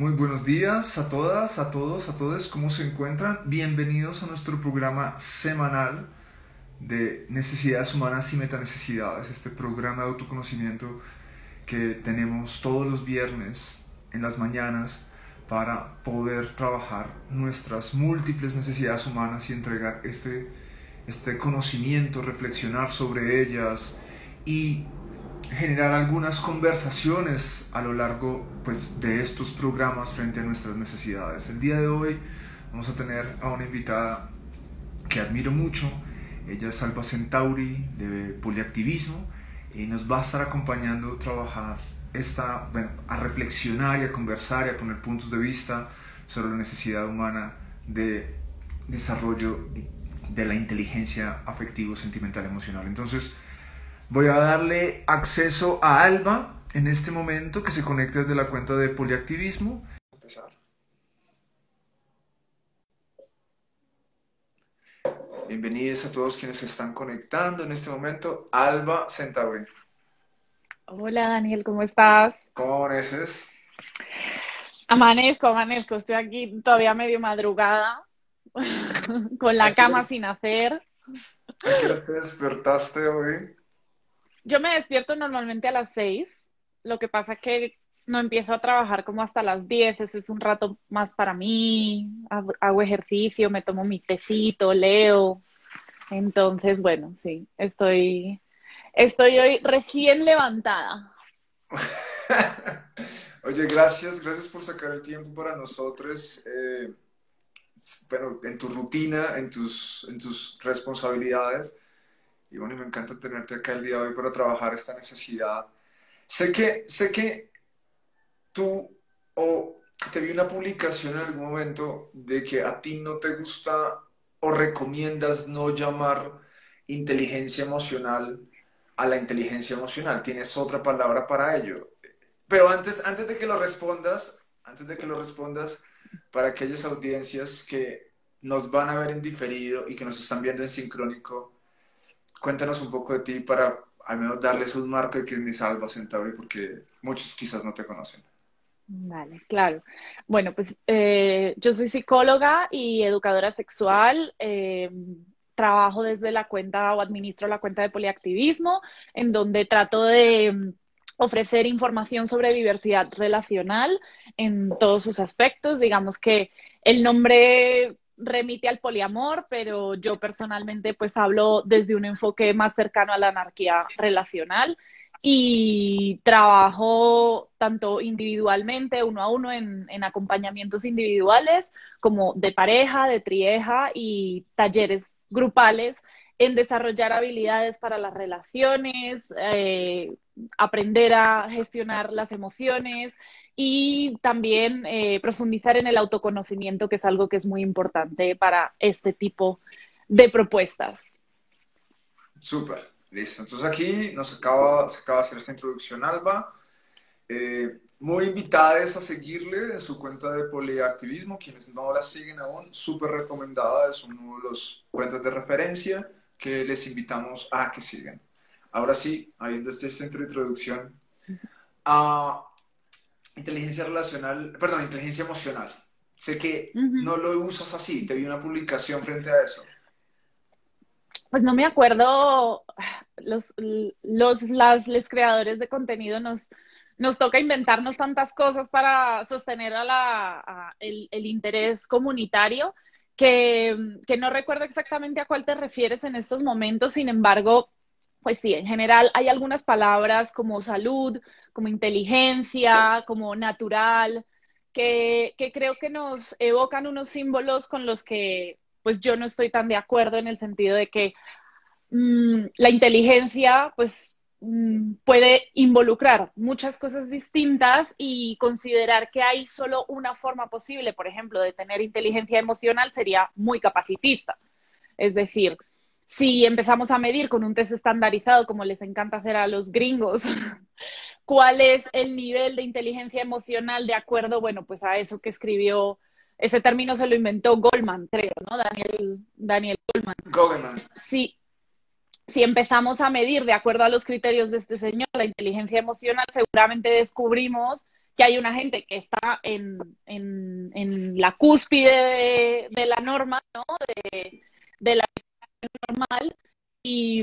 Muy buenos días a todas, a todos, a todos, ¿cómo se encuentran? Bienvenidos a nuestro programa semanal de necesidades humanas y metanecesidades, este programa de autoconocimiento que tenemos todos los viernes en las mañanas para poder trabajar nuestras múltiples necesidades humanas y entregar este, este conocimiento, reflexionar sobre ellas y generar algunas conversaciones a lo largo pues, de estos programas frente a nuestras necesidades. El día de hoy vamos a tener a una invitada que admiro mucho. Ella es Alba Centauri de Poliactivismo y nos va a estar acompañando a trabajar esta, bueno, a reflexionar y a conversar y a poner puntos de vista sobre la necesidad humana de desarrollo de la inteligencia afectivo, sentimental, emocional. Entonces, Voy a darle acceso a Alba en este momento que se conecte desde la cuenta de Poliactivismo. Bienvenidos a todos quienes se están conectando en este momento. Alba Centauri. Hola Daniel, ¿cómo estás? ¿Cómo amaneces? Amanezco, amanezco. Estoy aquí todavía medio madrugada, con la cama sin hacer. ¿A qué hora te despertaste hoy? Yo me despierto normalmente a las 6, lo que pasa que no empiezo a trabajar como hasta las 10, ese es un rato más para mí, hago ejercicio, me tomo mi tecito, leo. Entonces, bueno, sí, estoy, estoy hoy recién levantada. Oye, gracias, gracias por sacar el tiempo para nosotros. Eh, bueno, en tu rutina, en tus, en tus responsabilidades. Y bueno, me encanta tenerte acá el día de hoy para trabajar esta necesidad. Sé que, sé que tú o te vi una publicación en algún momento de que a ti no te gusta o recomiendas no llamar inteligencia emocional a la inteligencia emocional. Tienes otra palabra para ello. Pero antes, antes de que lo respondas, antes de que lo respondas, para aquellas audiencias que nos van a ver en diferido y que nos están viendo en sincrónico, cuéntanos un poco de ti para al menos darles un marco de quién es Alba Centauri, porque muchos quizás no te conocen. Vale, claro. Bueno, pues eh, yo soy psicóloga y educadora sexual. Eh, trabajo desde la cuenta o administro la cuenta de poliactivismo, en donde trato de mm, ofrecer información sobre diversidad relacional en todos sus aspectos. Digamos que el nombre remite al poliamor, pero yo personalmente pues hablo desde un enfoque más cercano a la anarquía relacional y trabajo tanto individualmente, uno a uno, en, acompañamientos individuales, como de pareja, de trieja y talleres grupales en desarrollar habilidades para las relaciones, eh, aprender a gestionar las emociones, y también eh, profundizar en el autoconocimiento, que es algo que es muy importante para este tipo de propuestas. Súper, listo. Entonces aquí nos acaba, se acaba de hacer esta introducción, Alba. Eh, muy invitadas a seguirle en su cuenta de poliactivismo. Quienes no la siguen aún, súper recomendada. Es uno de los cuentas de referencia que les invitamos a que sigan. Ahora sí, habiendo esta introducción, uh, inteligencia relacional, perdón, inteligencia emocional. Sé que no lo usas así, te vi una publicación frente a eso. Pues no me acuerdo, los, los, las, los creadores de contenido nos, nos toca inventarnos tantas cosas para sostener a la, el, el, interés comunitario que, que no recuerdo exactamente a cuál te refieres en estos momentos, sin embargo, pues sí, en general hay algunas palabras como salud, como inteligencia, como natural, que, creo que nos evocan unos símbolos con los que pues yo no estoy tan de acuerdo en el sentido de que mm, la inteligencia pues mm, puede involucrar muchas cosas distintas y considerar que hay solo una forma posible, por ejemplo, de tener inteligencia emocional sería muy capacitista. Es decir, si empezamos a medir con un test estandarizado, como les encanta hacer a los gringos, cuál es el nivel de inteligencia emocional de acuerdo, bueno, pues a eso que escribió, ese término se lo inventó Goldman, creo, ¿no? Daniel, Daniel Goldman. Goldman. Sí. Si empezamos a medir de acuerdo a los criterios de este señor la inteligencia emocional, seguramente descubrimos que hay una gente que está en, la cúspide de, la norma, ¿no? De, de la normal y,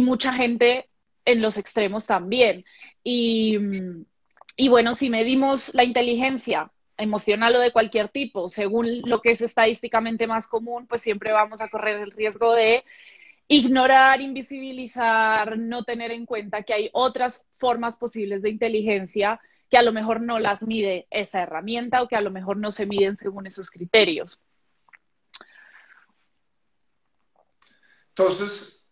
mucha gente en los extremos también. Y, y bueno, si medimos la inteligencia emocional o de cualquier tipo, según lo que es estadísticamente más común, pues siempre vamos a correr el riesgo de ignorar, invisibilizar, no tener en cuenta que hay otras formas posibles de inteligencia que a lo mejor no las mide esa herramienta o que a lo mejor no se miden según esos criterios. Entonces,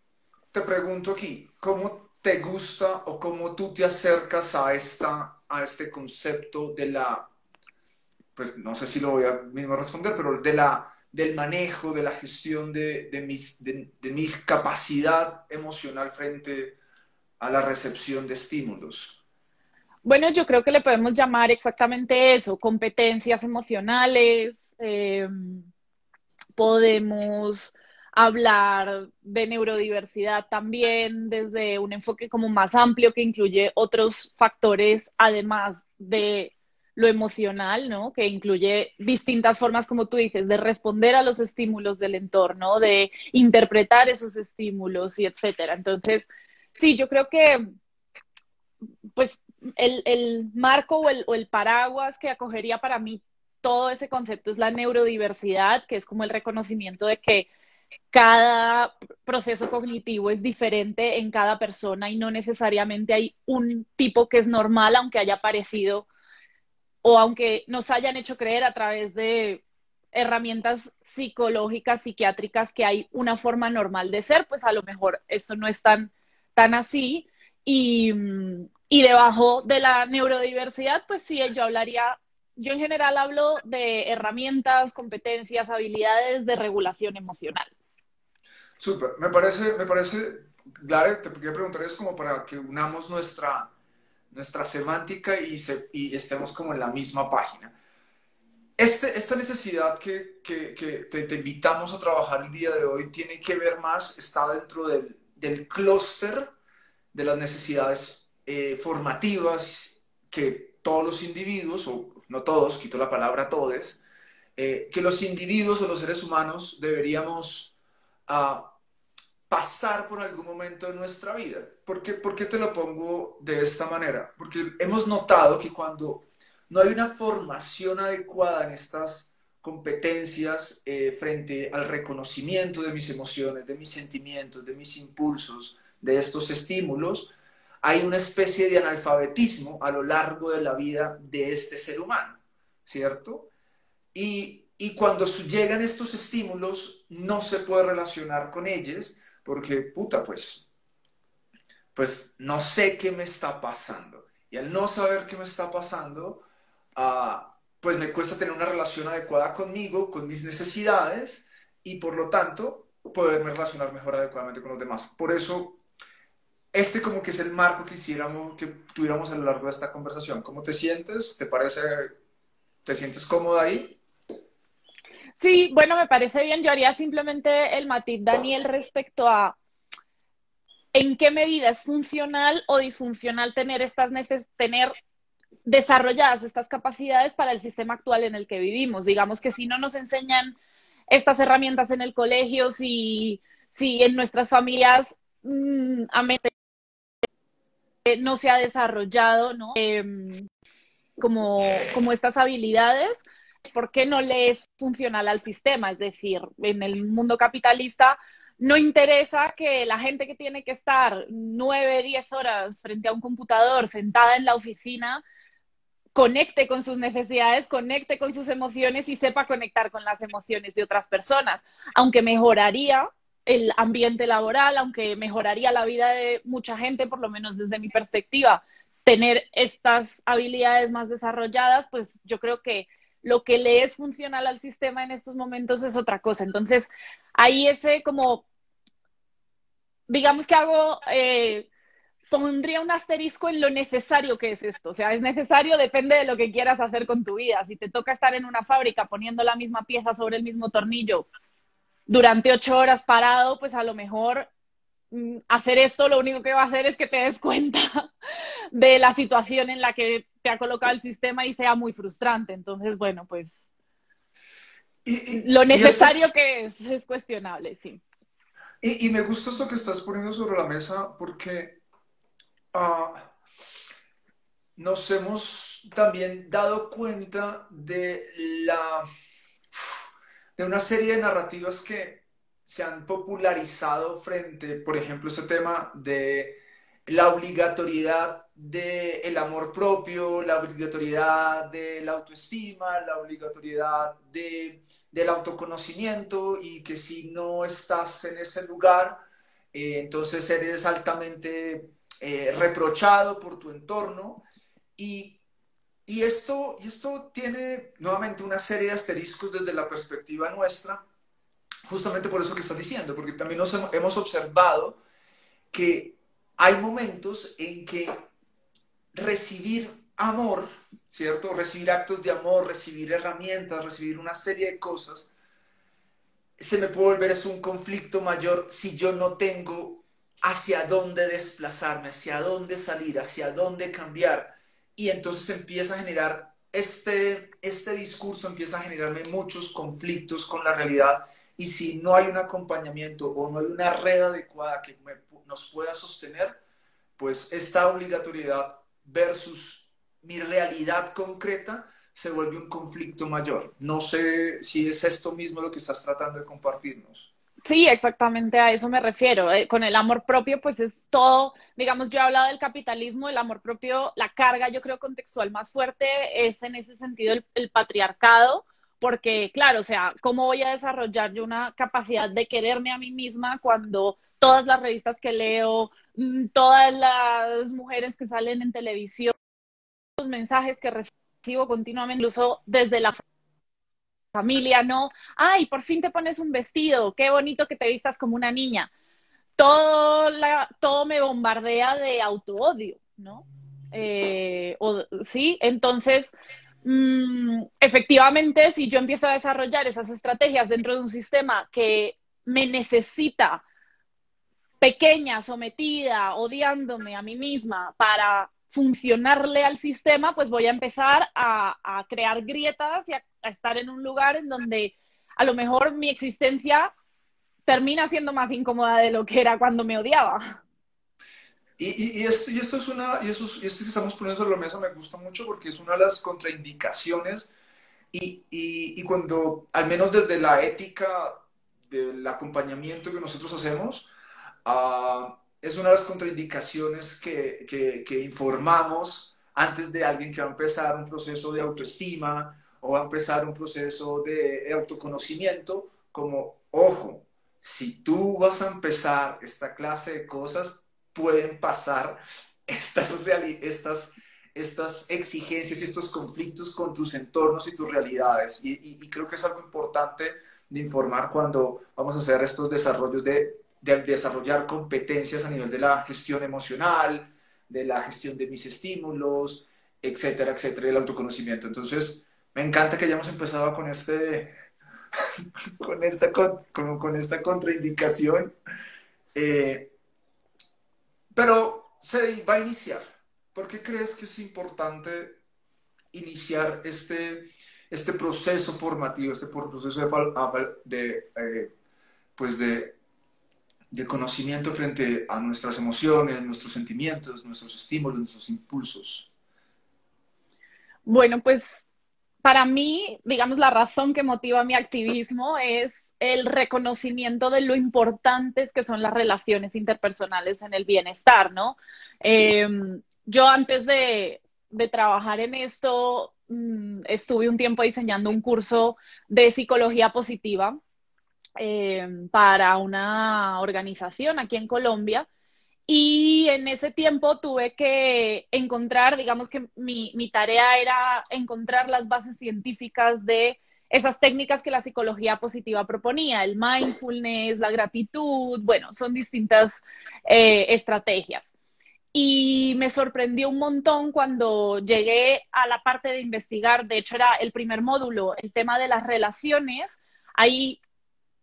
te pregunto aquí, ¿cómo te gusta o cómo tú te acercas a, esta, a este concepto de la, pues no sé si lo voy a mismo responder, pero de la, del manejo, de la gestión de, de, mis, de, mi capacidad emocional frente a la recepción de estímulos? Bueno, yo creo que le podemos llamar exactamente eso, competencias emocionales, eh, podemos hablar de neurodiversidad también desde un enfoque como más amplio que incluye otros factores además de lo emocional, ¿no? Que incluye distintas formas, como tú dices, de responder a los estímulos del entorno, de interpretar esos estímulos y etcétera. Entonces, sí, yo creo que pues el, marco o el, o el paraguas que acogería para mí todo ese concepto es la neurodiversidad, que es como el reconocimiento de que cada proceso cognitivo es diferente en cada persona y no necesariamente hay un tipo que es normal, aunque haya aparecido o aunque nos hayan hecho creer a través de herramientas psicológicas, psiquiátricas, que hay una forma normal de ser, pues a lo mejor eso no es tan, tan así. Y, y debajo de la neurodiversidad, pues sí, yo hablaría, yo en general hablo de herramientas, competencias, habilidades de regulación emocional. Súper, me parece, me parece, Gladys, te quería preguntar, es como para que unamos nuestra, nuestra semántica y, se, y estemos como en la misma página. Este, esta necesidad que, que, que te, te, invitamos a trabajar el día de hoy tiene que ver más, está dentro del, del clúster de las necesidades eh, formativas que todos los individuos, o no todos, quito la palabra todos, eh, que los individuos o los seres humanos deberíamos ah, pasar por algún momento de nuestra vida. ¿Por qué, ¿Por qué te lo pongo de esta manera? Porque hemos notado que cuando no hay una formación adecuada en estas competencias eh, frente al reconocimiento de mis emociones, de mis sentimientos, de mis impulsos, de estos estímulos, hay una especie de analfabetismo a lo largo de la vida de este ser humano, ¿cierto? Y, y cuando llegan estos estímulos, no se puede relacionar con ellos porque, puta, pues, pues no sé qué me está pasando. Y al no saber qué me está pasando, ah, pues me cuesta tener una relación adecuada conmigo, con mis necesidades, y por lo tanto, poderme relacionar mejor adecuadamente con los demás. Por eso este como que es el marco que hiciéramos, que tuviéramos a lo largo de esta conversación. ¿Cómo te sientes? ¿Te parece, te sientes cómoda ahí? Sí, bueno, me parece bien. Yo haría simplemente el matiz, Daniel, respecto a en qué medida es funcional o disfuncional tener estas tener desarrolladas estas capacidades para el sistema actual en el que vivimos. Digamos que si no nos enseñan estas herramientas en el colegio, si, si en nuestras familias mmm, no se ha desarrollado, ¿no? Em, como, como estas habilidades, ¿por qué no le es funcional al sistema? Es decir, en el mundo capitalista no interesa que la gente que tiene que estar nueve, diez horas frente a un computador sentada en la oficina conecte con sus necesidades, conecte con sus emociones y sepa conectar con las emociones de otras personas, aunque mejoraría el ambiente laboral, aunque mejoraría la vida de mucha gente, por lo menos desde mi perspectiva, tener estas habilidades más desarrolladas, pues yo creo que lo que le es funcional al sistema en estos momentos es otra cosa. Entonces, ahí ese como, digamos que hago, eh, pondría un asterisco en lo necesario que es esto. O sea, es necesario, depende de lo que quieras hacer con tu vida. Si te toca estar en una fábrica poniendo la misma pieza sobre el mismo tornillo durante ocho horas parado, pues a lo mejor mm, hacer esto lo único que va a hacer es que te des cuenta de la situación en la que te ha colocado el sistema y sea muy frustrante. Entonces, bueno, pues lo necesario que es es cuestionable, sí. Y, me gusta esto que estás poniendo sobre la mesa porque ah, nos hemos también dado cuenta de la de una serie de narrativas que se han popularizado frente, por ejemplo, ese tema de la obligatoriedad del amor propio, la obligatoriedad de la autoestima, la obligatoriedad de, del autoconocimiento y que si no estás en ese lugar, eh, entonces eres altamente eh, reprochado por tu entorno. Y, y, esto, y esto tiene nuevamente una serie de asteriscos desde la perspectiva nuestra, justamente por eso que estás diciendo, porque también nos hemos observado que hay momentos en que recibir amor, ¿cierto? Recibir actos de amor, recibir herramientas, recibir una serie de cosas, se me puede volver es un conflicto mayor si yo no tengo hacia dónde desplazarme, hacia dónde salir, hacia dónde cambiar. Y entonces empieza a generar este, este discurso, empieza a generarme muchos conflictos con la realidad. Y si no hay un acompañamiento o no hay una red adecuada que nos pueda sostener, pues esta obligatoriedad versus mi realidad concreta se vuelve un conflicto mayor. No sé si es esto mismo lo que estás tratando de compartirnos. Sí, exactamente a eso me refiero. Eh, con el amor propio, pues es todo, digamos, yo he hablado del capitalismo, el amor propio, la carga, yo creo, contextual más fuerte es en ese sentido el, patriarcado, porque claro, o sea, ¿cómo voy a desarrollar yo una capacidad de quererme a mí misma cuando todas las revistas que leo, mm, todas las mujeres que salen en televisión, los mensajes que recibo continuamente, incluso desde la familia, ¿no? Ay, por fin te pones un vestido, qué bonito que te vistas como una niña. Todo, la, todo me bombardea de autoodio, ¿no? Eh, sí, entonces, mm, efectivamente, si yo empiezo a desarrollar esas estrategias dentro de un sistema que me necesita pequeña, sometida, odiándome a mí misma para funcionarle al sistema, pues voy a empezar a, crear grietas y a, estar en un lugar en donde a lo mejor mi existencia termina siendo más incómoda de lo que era cuando me odiaba. Y, esto, y esto, es una, y, eso, y esto que estamos poniendo sobre la mesa me gusta mucho porque es una de las contraindicaciones y, y, cuando, al menos desde la ética del acompañamiento que nosotros hacemos, Ah, es una de las contraindicaciones que, que, informamos antes de alguien que va a empezar un proceso de autoestima o va a empezar un proceso de autoconocimiento, como, ojo, si tú vas a empezar esta clase de cosas, pueden pasar estas, estas, estas exigencias y estos conflictos con tus entornos y tus realidades. y, creo que es algo importante de informar cuando vamos a hacer estos desarrollos de de desarrollar competencias a nivel de la gestión emocional, de la gestión de mis estímulos, etcétera, etcétera, el autoconocimiento. Entonces, me encanta que hayamos empezado con este, con esta, con, esta contraindicación, eh, pero se va a iniciar. ¿Por qué crees que es importante iniciar este, este proceso formativo, este proceso de eh, pues de de conocimiento frente a nuestras emociones, nuestros sentimientos, nuestros estímulos, nuestros impulsos? Bueno, pues para mí, digamos, la razón que motiva mi activismo es el reconocimiento de lo importantes que son las relaciones interpersonales en el bienestar, ¿no? Em, yo antes de, trabajar en esto, mm, estuve un tiempo diseñando un curso de psicología positiva Em, para una organización aquí en Colombia. Y en ese tiempo tuve que encontrar, digamos que mi, mi, tarea era encontrar las bases científicas de esas técnicas que la psicología positiva proponía, el mindfulness, la gratitud, bueno, son distintas eh, estrategias. Y me sorprendió un montón cuando llegué a la parte de investigar, de hecho era el primer módulo, el tema de las relaciones. Ahí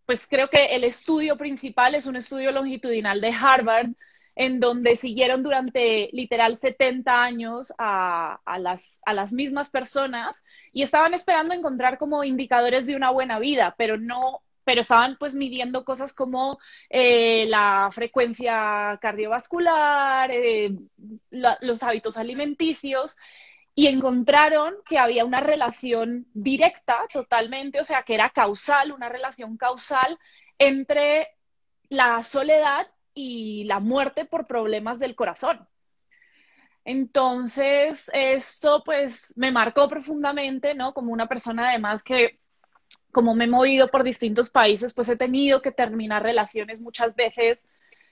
pues creo que el estudio principal es un estudio longitudinal de Harvard, en donde siguieron durante literal 70 años a, las, a las mismas personas y estaban esperando encontrar como indicadores de una buena vida, pero no pero estaban pues midiendo cosas como eh, la frecuencia cardiovascular, eh, los hábitos alimenticios, y encontraron que había una relación directa totalmente, o sea, que era causal, una relación causal entre la soledad y la muerte por problemas del corazón. Entonces, esto pues me marcó profundamente, ¿no? Como una persona además que, como me he movido por distintos países, pues he tenido que terminar relaciones muchas veces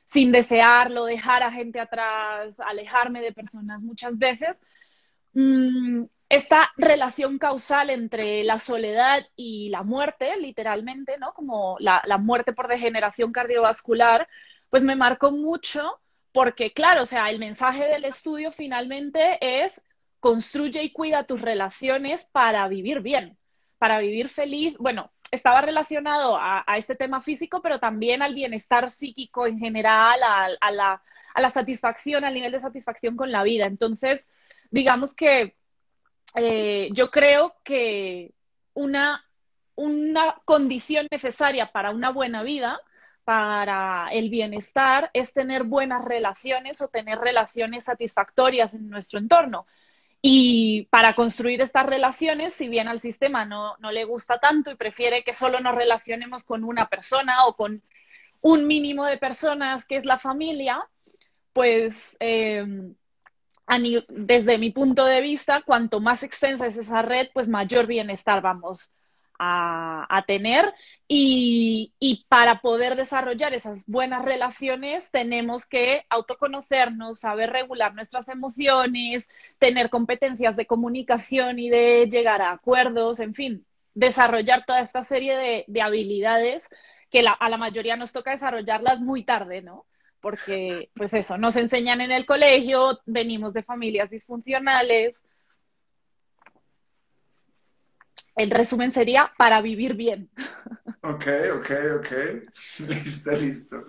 sin desearlo, dejar a gente atrás, alejarme de personas muchas veces. Mm, esta relación causal entre la soledad y la muerte, literalmente, ¿no? Como la, muerte por degeneración cardiovascular, pues me marcó mucho porque, claro, o sea, el mensaje del estudio finalmente es construye y cuida tus relaciones para vivir bien, para vivir feliz. Bueno, estaba relacionado a, este tema físico, pero también al bienestar psíquico en general, a, la, a, la, satisfacción, al nivel de satisfacción con la vida. Entonces, digamos que eh, yo creo que una, una condición necesaria para una buena vida para el bienestar es tener buenas relaciones o tener relaciones satisfactorias en nuestro entorno. Y para construir estas relaciones, si bien al sistema no, le gusta tanto y prefiere que solo nos relacionemos con una persona o con un mínimo de personas que es la familia, pues eh, desde mi punto de vista, cuanto más extensa es esa red, pues mayor bienestar vamos a, tener y, para poder desarrollar esas buenas relaciones tenemos que autoconocernos, saber regular nuestras emociones, tener competencias de comunicación y de llegar a acuerdos, en fin, desarrollar toda esta serie de, habilidades que a la mayoría nos toca desarrollarlas muy tarde, ¿no? Porque, pues eso, nos enseñan en el colegio, venimos de familias disfuncionales, el resumen sería para vivir bien. Ok, ok, ok. listo, listo.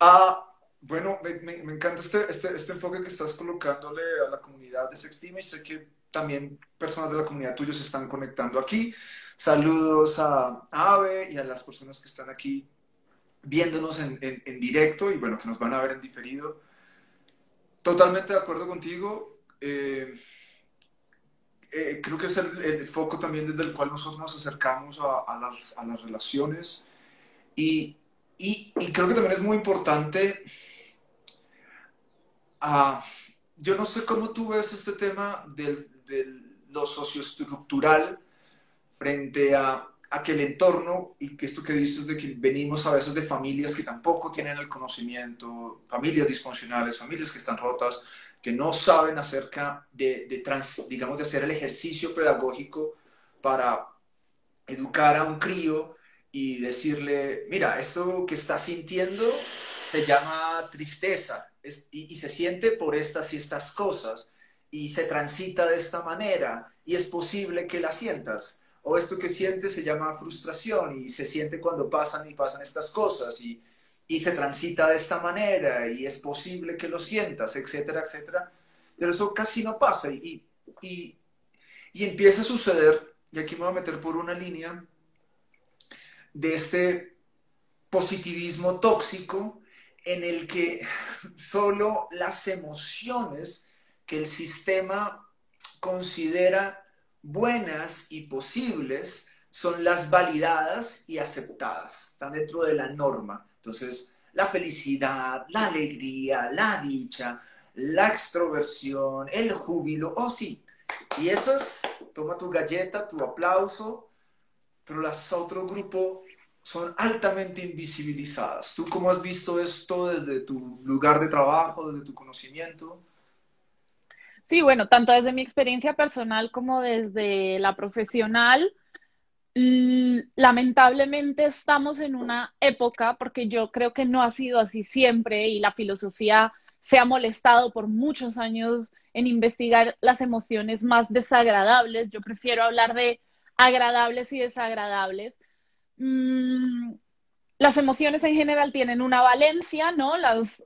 Ah, bueno, me, encanta este, este, este, enfoque que estás colocándole a la comunidad de Sextima y sé que también personas de la comunidad tuya se están conectando aquí. Saludos a, Ave y a las personas que están aquí viéndonos en, en directo y bueno, que nos van a ver en diferido. Totalmente de acuerdo contigo. Eh, eh, creo que es el, foco también desde el cual nosotros nos acercamos a, las, a las, relaciones y, y, creo que también es muy importante, uh, yo no sé cómo tú ves este tema de, de lo socioestructural frente a, a, que el entorno y que esto que dices de que venimos a veces de familias que tampoco tienen el conocimiento, familias disfuncionales, familias que están rotas, que no saben acerca de, de digamos, de hacer el ejercicio pedagógico para educar a un crío y decirle, mira, eso que está sintiendo se llama tristeza y, y, se siente por estas y estas cosas y se transita de esta manera y es posible que la sientas. O esto que sientes se llama frustración y se siente cuando pasan y pasan estas cosas y y se transita de esta manera y es posible que lo sientas, etcétera, etcétera. Pero eso casi no pasa y, y, y empieza a suceder, y aquí me voy a meter por una línea, de este positivismo tóxico en el que solo las emociones que el sistema considera buenas y posibles son las validadas y aceptadas, están dentro de la norma. Entonces, la felicidad, la alegría, la dicha, la extroversión, el júbilo, oh sí. Y esas, toma tu galleta, tu aplauso, pero las otro grupo son altamente invisibilizadas. ¿Tú cómo has visto esto desde tu lugar de trabajo, desde tu conocimiento? Sí, bueno, tanto desde mi experiencia personal como desde la profesional, lamentablemente estamos en una época, porque yo creo que no ha sido así siempre y la filosofía se ha molestado por muchos años en investigar las emociones más desagradables. Yo prefiero hablar de agradables y desagradables. Mm, las emociones en general tienen una valencia, ¿no?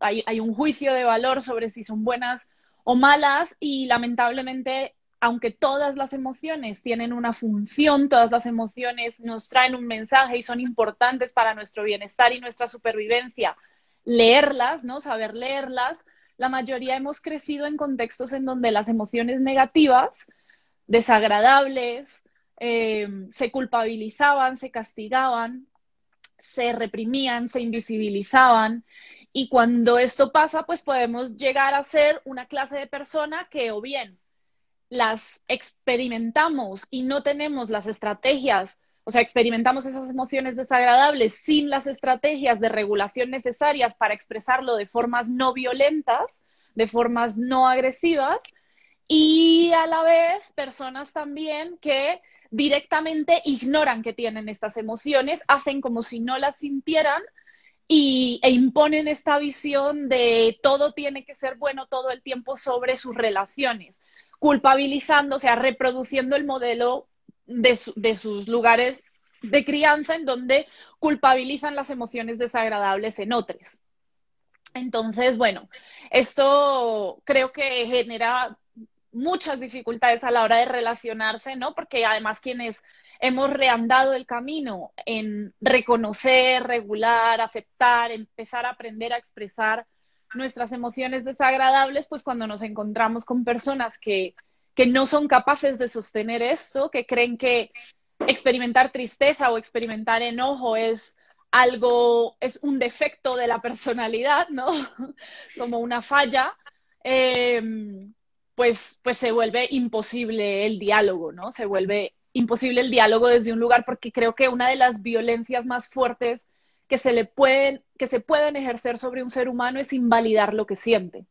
hay, hay un juicio de valor sobre si son buenas o malas y lamentablemente aunque todas las emociones tienen una función, todas las emociones nos traen un mensaje y son importantes para nuestro bienestar y nuestra supervivencia, leerlas, ¿no? Saber leerlas, la mayoría hemos crecido en contextos en donde las emociones negativas, desagradables, eh, se culpabilizaban, se castigaban, se reprimían, se invisibilizaban. Y cuando esto pasa, pues podemos llegar a ser una clase de persona que o bien las experimentamos y no tenemos las estrategias, o sea, experimentamos esas emociones desagradables sin las estrategias de regulación necesarias para expresarlo de formas no violentas, de formas no agresivas, y a la vez personas también que directamente ignoran que tienen estas emociones, hacen como si no las sintieran y, e imponen esta visión de todo tiene que ser bueno todo el tiempo sobre sus relaciones culpabilizando, o sea, reproduciendo el modelo de, de sus lugares de crianza en donde culpabilizan las emociones desagradables en otros. Entonces, bueno, esto creo que genera muchas dificultades a la hora de relacionarse, ¿no? Porque además quienes hemos reandado el camino en reconocer, regular, aceptar, empezar a aprender a expresar nuestras emociones desagradables, pues cuando nos encontramos con personas que, que no son capaces de sostener esto, que creen que experimentar tristeza o experimentar enojo es algo, es un defecto de la personalidad, ¿no? Como una falla, em, pues, pues se vuelve imposible el diálogo, ¿no? Se vuelve imposible el diálogo desde un lugar porque creo que una de las violencias más fuertes que se le pueden, que se pueden ejercer sobre un ser humano es invalidar lo que siente.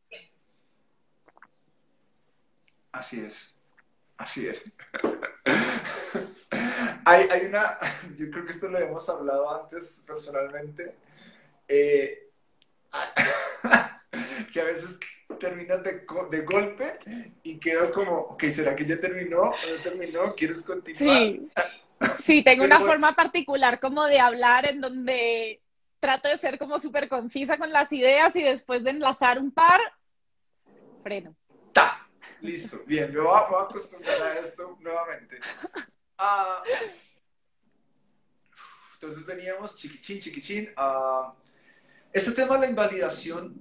Así es, así es. hay, hay, una, yo creo que esto lo hemos hablado antes personalmente, eh, que a veces terminas de, de, golpe y quedo como, ok, ¿será que ya terminó? ¿No terminó? ¿Quieres continuar? Sí. Sí, tengo una forma particular como de hablar en donde trato de ser como súper concisa con las ideas y después de enlazar un par, freno. ¡Ta! Listo, bien, me voy a, acostumbrar a esto nuevamente. Ah, entonces veníamos chiquichín, chiquichín. Uh, este tema de la invalidación,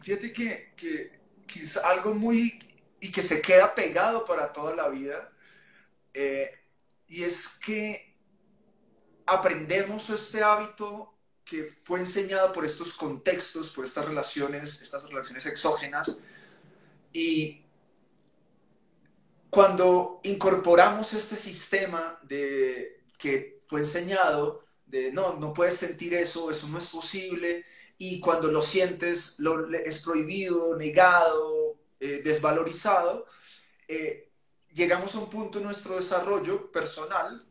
fíjate que, que, es algo muy y que se queda pegado para toda la vida. Eh, y es que aprendemos este hábito que fue enseñado por estos contextos, por estas relaciones, estas relaciones exógenas, y cuando incorporamos este sistema de que fue enseñado de no, no puedes sentir eso, eso no es posible, y cuando lo sientes lo, es prohibido, negado, eh, desvalorizado, eh, llegamos a un punto en nuestro desarrollo personal,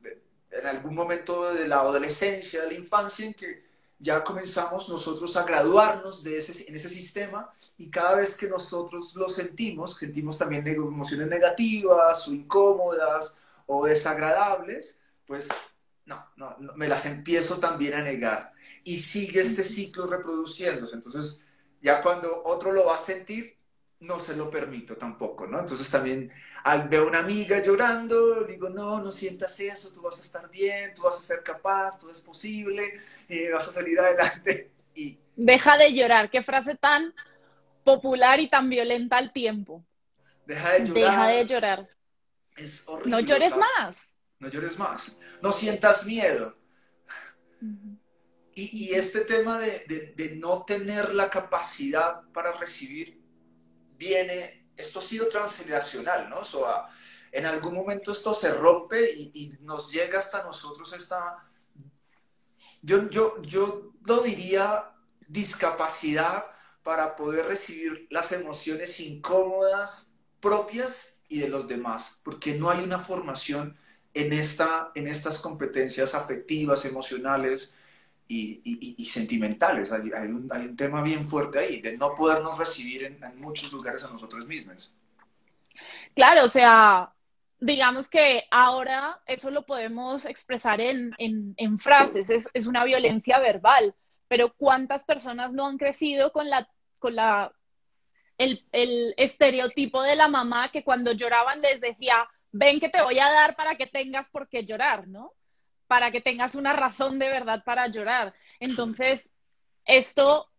en algún momento de la adolescencia, de la infancia, en que ya comenzamos nosotros a graduarnos de ese, en ese sistema y cada vez que nosotros lo sentimos, sentimos también emociones negativas o incómodas o desagradables, pues no, no, no, me las empiezo también a negar. Y sigue este ciclo reproduciéndose. Entonces, ya cuando otro lo va a sentir, no se lo permito tampoco, ¿no? Entonces también al veo una amiga llorando, digo, no, no sientas eso, tú vas a estar bien, tú vas a ser capaz, todo es posible, eh, vas a salir adelante. Y... Deja de llorar, qué frase tan popular y tan violenta al tiempo. Deja de llorar. Deja de llorar. Es horrible. No llores más. No llores más. No sientas miedo. Y, y, este tema de, de, de no tener la capacidad para recibir viene, esto ha sido transgeneracional, ¿no? O en algún momento esto se rompe y, nos llega hasta nosotros esta, yo, yo, yo lo diría discapacidad para poder recibir las emociones incómodas propias y de los demás, porque no hay una formación en, esta, en estas competencias afectivas, emocionales, y, sentimentales. Hay, un, tema bien fuerte ahí, de no podernos recibir en, muchos lugares a nosotros mismos. Claro, o sea, digamos que ahora eso lo podemos expresar en, en, frases, es, es, una violencia verbal, pero ¿cuántas personas no han crecido con la, con la, el, el estereotipo de la mamá que cuando lloraban les decía, ven que te voy a dar para que tengas por qué llorar, ¿no? Para que tengas una razón de verdad para llorar. Entonces, esto,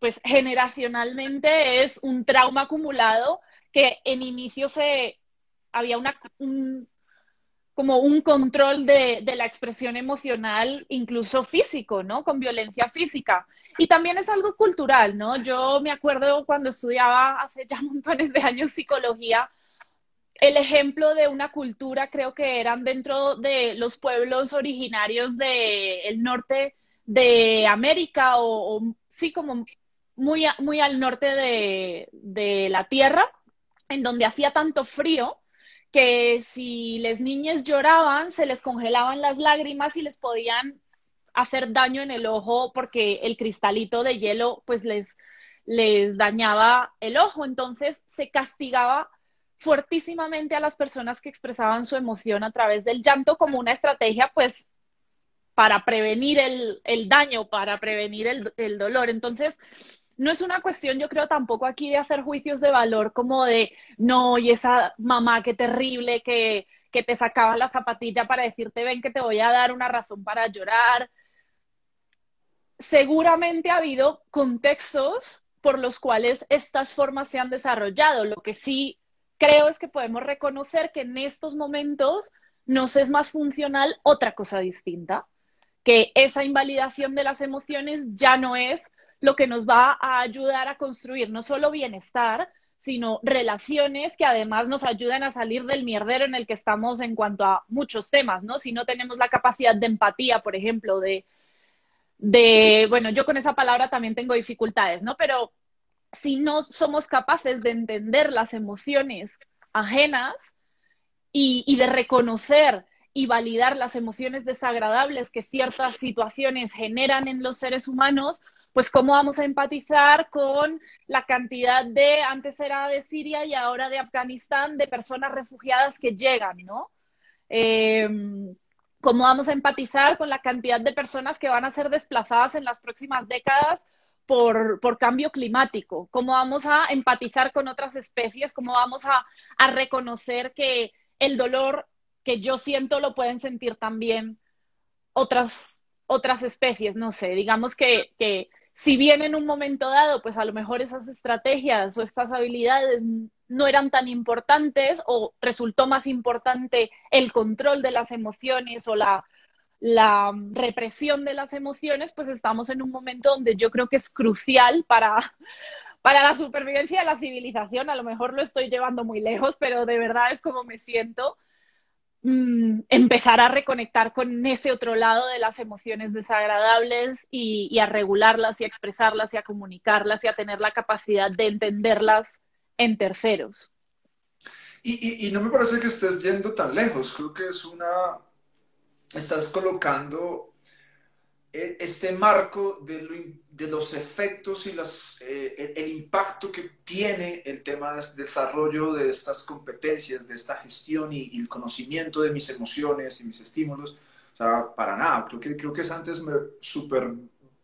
pues generacionalmente es un trauma acumulado que en inicio se había una, un, como un control de, de, la expresión emocional, incluso físico, ¿no? Con violencia física. Y también es algo cultural, ¿no? Yo me acuerdo cuando estudiaba hace ya montones de años psicología, el ejemplo de una cultura creo que eran dentro de los pueblos originarios del norte de América o, sí como muy, muy al norte de, la tierra, en donde hacía tanto frío que si las niñas lloraban, se les congelaban las lágrimas y les podían hacer daño en el ojo porque el cristalito de hielo pues les, les dañaba el ojo. Entonces se castigaba fuertísimamente a las personas que expresaban su emoción a través del llanto como una estrategia pues para prevenir el, el daño, para prevenir el, el dolor. Entonces, no es una cuestión, yo creo, tampoco aquí de hacer juicios de valor como de, no, y esa mamá, qué terrible, que, que te sacaba la zapatilla para decirte, ven que te voy a dar una razón para llorar. Seguramente ha habido contextos por los cuales estas formas se han desarrollado. Lo que sí creo es que podemos reconocer que en estos momentos nos es más funcional otra cosa distinta, que esa invalidación de las emociones ya no es lo que nos va a ayudar a construir no solo bienestar, sino relaciones que además nos ayuden a salir del mierdero en el que estamos en cuanto a muchos temas, ¿no? Si no tenemos la capacidad de empatía, por ejemplo, de, de, bueno, yo con esa palabra también tengo dificultades, ¿no? Pero si no somos capaces de entender las emociones ajenas y, de reconocer y validar las emociones desagradables que ciertas situaciones generan en los seres humanos, pues cómo vamos a empatizar con la cantidad de, antes era de Siria y ahora de Afganistán, de personas refugiadas que llegan, ¿no? Em, cómo vamos a empatizar con la cantidad de personas que van a ser desplazadas en las próximas décadas por, cambio climático, cómo vamos a empatizar con otras especies, cómo vamos a, a, reconocer que el dolor que yo siento lo pueden sentir también otras, otras especies, no sé, digamos que, que si bien en un momento dado, pues a lo mejor esas estrategias o estas habilidades no eran tan importantes o resultó más importante el control de las emociones o la, la represión de las emociones, pues estamos en un momento donde yo creo que es crucial para, para la supervivencia de la civilización. A lo mejor lo estoy llevando muy lejos, pero de verdad es como me siento Mm, empezar a reconectar con ese otro lado de las emociones desagradables y, a regularlas y a expresarlas y a comunicarlas y a tener la capacidad de entenderlas en terceros. Y, y, no me parece que estés yendo tan lejos, creo que es una, estás colocando e, este marco de, de los efectos y las, eh, el, impacto que tiene el tema de desarrollo de estas competencias, de esta gestión y, el conocimiento de mis emociones y mis estímulos. O sea, para nada, creo que, creo que es antes súper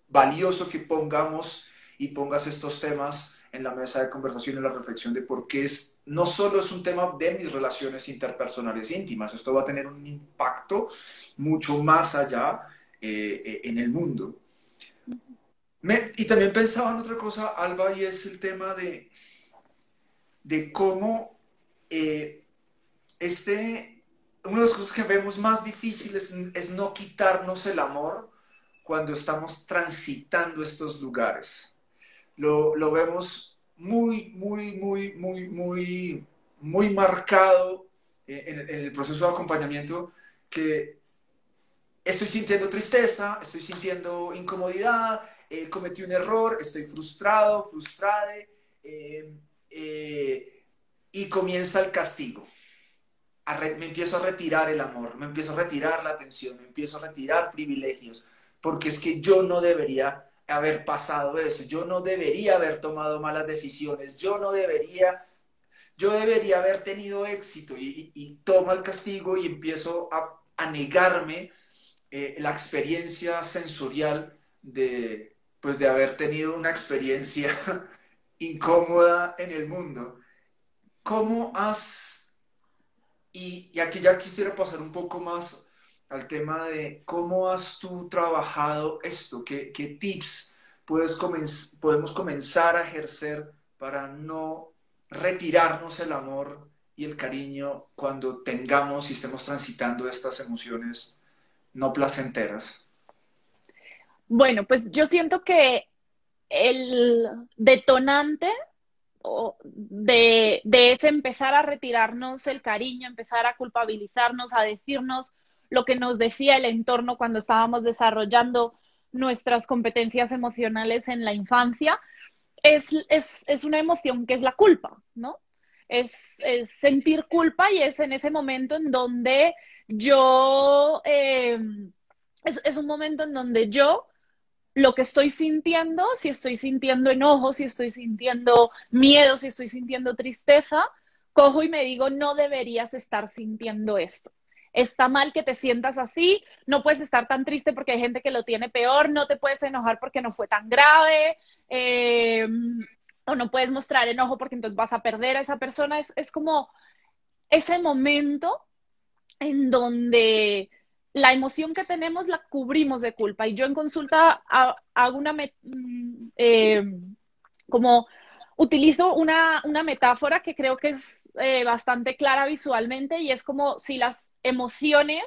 valioso que pongamos y pongas estos temas en la mesa de conversación y la reflexión de por qué es, no solo es un tema de mis relaciones interpersonales íntimas, esto va a tener un impacto mucho más allá eh, eh, en el mundo. y también pensaba en otra cosa, Alba, y es el tema de, de cómo eh, este, una de las cosas que vemos más difíciles es, no quitarnos el amor cuando estamos transitando estos lugares. Lo, lo vemos muy, muy, muy, muy, muy, muy marcado en, en el proceso de acompañamiento que estoy sintiendo tristeza, estoy sintiendo incomodidad, eh, cometí un error, estoy frustrado, frustrada, eh, eh, y comienza el castigo. me empiezo a retirar el amor, me empiezo a retirar la atención, me empiezo a retirar privilegios, porque es que yo no debería haber pasado eso, yo no debería haber tomado malas decisiones, yo no debería yo debería haber tenido éxito. Y, tomo el castigo y empiezo a, negarme eh, la experiencia sensorial de, pues, de haber tenido una experiencia incómoda en el mundo. ¿Cómo has, y, y aquí ya quisiera pasar un poco más al tema de cómo has tú trabajado esto, qué, qué tips puedes podemos comenzar a ejercer para no retirarnos el amor y el cariño cuando tengamos y estemos transitando estas emociones no placenteras? Bueno, pues yo siento que el detonante de, de ese empezar a retirarnos el cariño, empezar a culpabilizarnos, a decirnos lo que nos decía el entorno cuando estábamos desarrollando nuestras competencias emocionales en la infancia, es, es, una emoción que es la culpa, ¿no? Es, sentir culpa y es en ese momento en donde yo, eh, es, un momento en donde yo lo que estoy sintiendo, si estoy sintiendo enojo, si estoy sintiendo miedo, si estoy sintiendo tristeza, cojo y me digo, no deberías estar sintiendo esto está mal que te sientas así, no puedes estar tan triste porque hay gente que lo tiene peor, no te puedes enojar porque no fue tan grave, eh, o no puedes mostrar enojo porque entonces vas a perder a esa persona. Es, como ese momento en donde la emoción que tenemos la cubrimos de culpa. Y yo en consulta hago una, mm, eh, como utilizo una, metáfora que creo que es eh, bastante clara visualmente y es como si las emociones